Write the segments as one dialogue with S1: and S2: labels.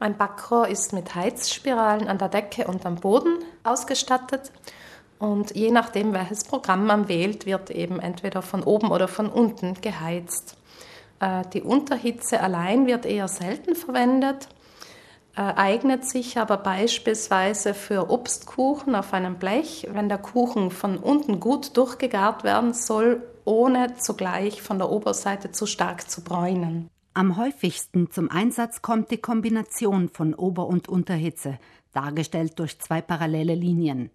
S1: Ein Backrohr ist mit Heizspiralen an der Decke und am Boden ausgestattet. Und je nachdem, welches Programm man wählt, wird eben entweder von oben oder von unten geheizt. Äh, die Unterhitze allein wird eher selten verwendet, äh, eignet sich aber beispielsweise für Obstkuchen auf einem Blech, wenn der Kuchen von unten gut durchgegart werden soll, ohne zugleich von der Oberseite zu stark zu bräunen.
S2: Am häufigsten zum Einsatz kommt die Kombination von Ober- und Unterhitze, dargestellt durch zwei parallele Linien.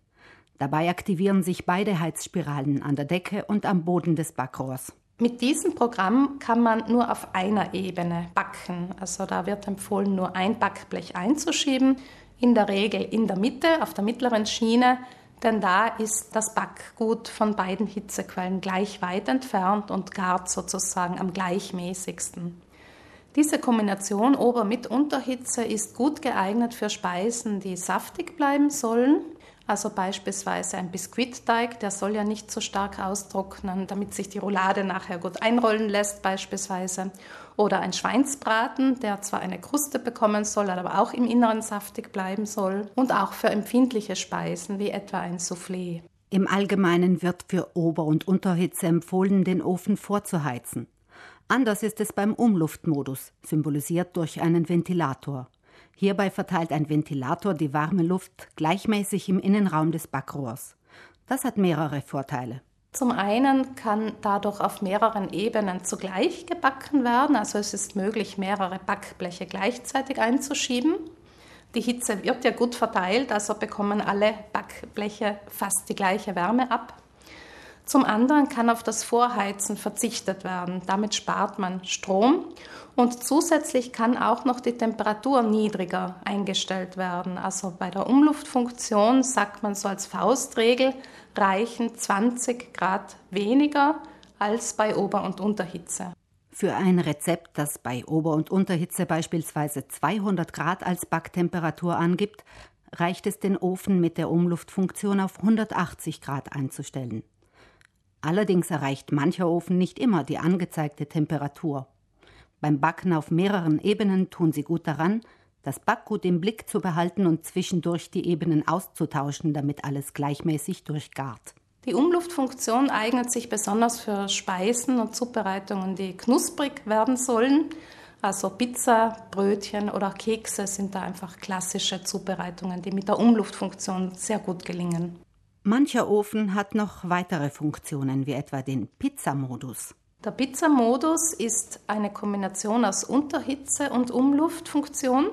S2: Dabei aktivieren sich beide Heizspiralen an der Decke und am Boden des Backrohrs.
S1: Mit diesem Programm kann man nur auf einer Ebene backen. Also da wird empfohlen, nur ein Backblech einzuschieben, in der Regel in der Mitte, auf der mittleren Schiene, denn da ist das Backgut von beiden Hitzequellen gleich weit entfernt und gart sozusagen am gleichmäßigsten. Diese Kombination Ober- mit Unterhitze ist gut geeignet für Speisen, die saftig bleiben sollen also beispielsweise ein Biskuitteig, der soll ja nicht so stark austrocknen, damit sich die Roulade nachher gut einrollen lässt beispielsweise. Oder ein Schweinsbraten, der zwar eine Kruste bekommen soll, aber auch im Inneren saftig bleiben soll. Und auch für empfindliche Speisen wie etwa ein Soufflé.
S2: Im Allgemeinen wird für Ober- und Unterhitze empfohlen, den Ofen vorzuheizen. Anders ist es beim Umluftmodus, symbolisiert durch einen Ventilator. Hierbei verteilt ein Ventilator die warme Luft gleichmäßig im Innenraum des Backrohrs. Das hat mehrere Vorteile.
S1: Zum einen kann dadurch auf mehreren Ebenen zugleich gebacken werden, also es ist möglich, mehrere Backbleche gleichzeitig einzuschieben. Die Hitze wird ja gut verteilt, also bekommen alle Backbleche fast die gleiche Wärme ab. Zum anderen kann auf das Vorheizen verzichtet werden. Damit spart man Strom und zusätzlich kann auch noch die Temperatur niedriger eingestellt werden. Also bei der Umluftfunktion sagt man so als Faustregel, reichen 20 Grad weniger als bei Ober- und Unterhitze.
S2: Für ein Rezept, das bei Ober- und Unterhitze beispielsweise 200 Grad als Backtemperatur angibt, reicht es, den Ofen mit der Umluftfunktion auf 180 Grad einzustellen. Allerdings erreicht mancher Ofen nicht immer die angezeigte Temperatur. Beim Backen auf mehreren Ebenen tun sie gut daran, das Backgut im Blick zu behalten und zwischendurch die Ebenen auszutauschen, damit alles gleichmäßig durchgart.
S1: Die Umluftfunktion eignet sich besonders für Speisen und Zubereitungen, die knusprig werden sollen. Also Pizza, Brötchen oder Kekse sind da einfach klassische Zubereitungen, die mit der Umluftfunktion sehr gut gelingen.
S2: Mancher Ofen hat noch weitere Funktionen, wie etwa den Pizzamodus.
S1: Der Pizzamodus ist eine Kombination aus Unterhitze und Umluftfunktion.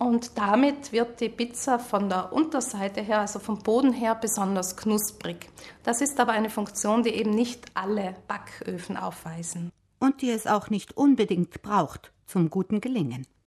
S1: Und damit wird die Pizza von der Unterseite her, also vom Boden her, besonders knusprig. Das ist aber eine Funktion, die eben nicht alle Backöfen aufweisen.
S2: Und die es auch nicht unbedingt braucht zum guten Gelingen.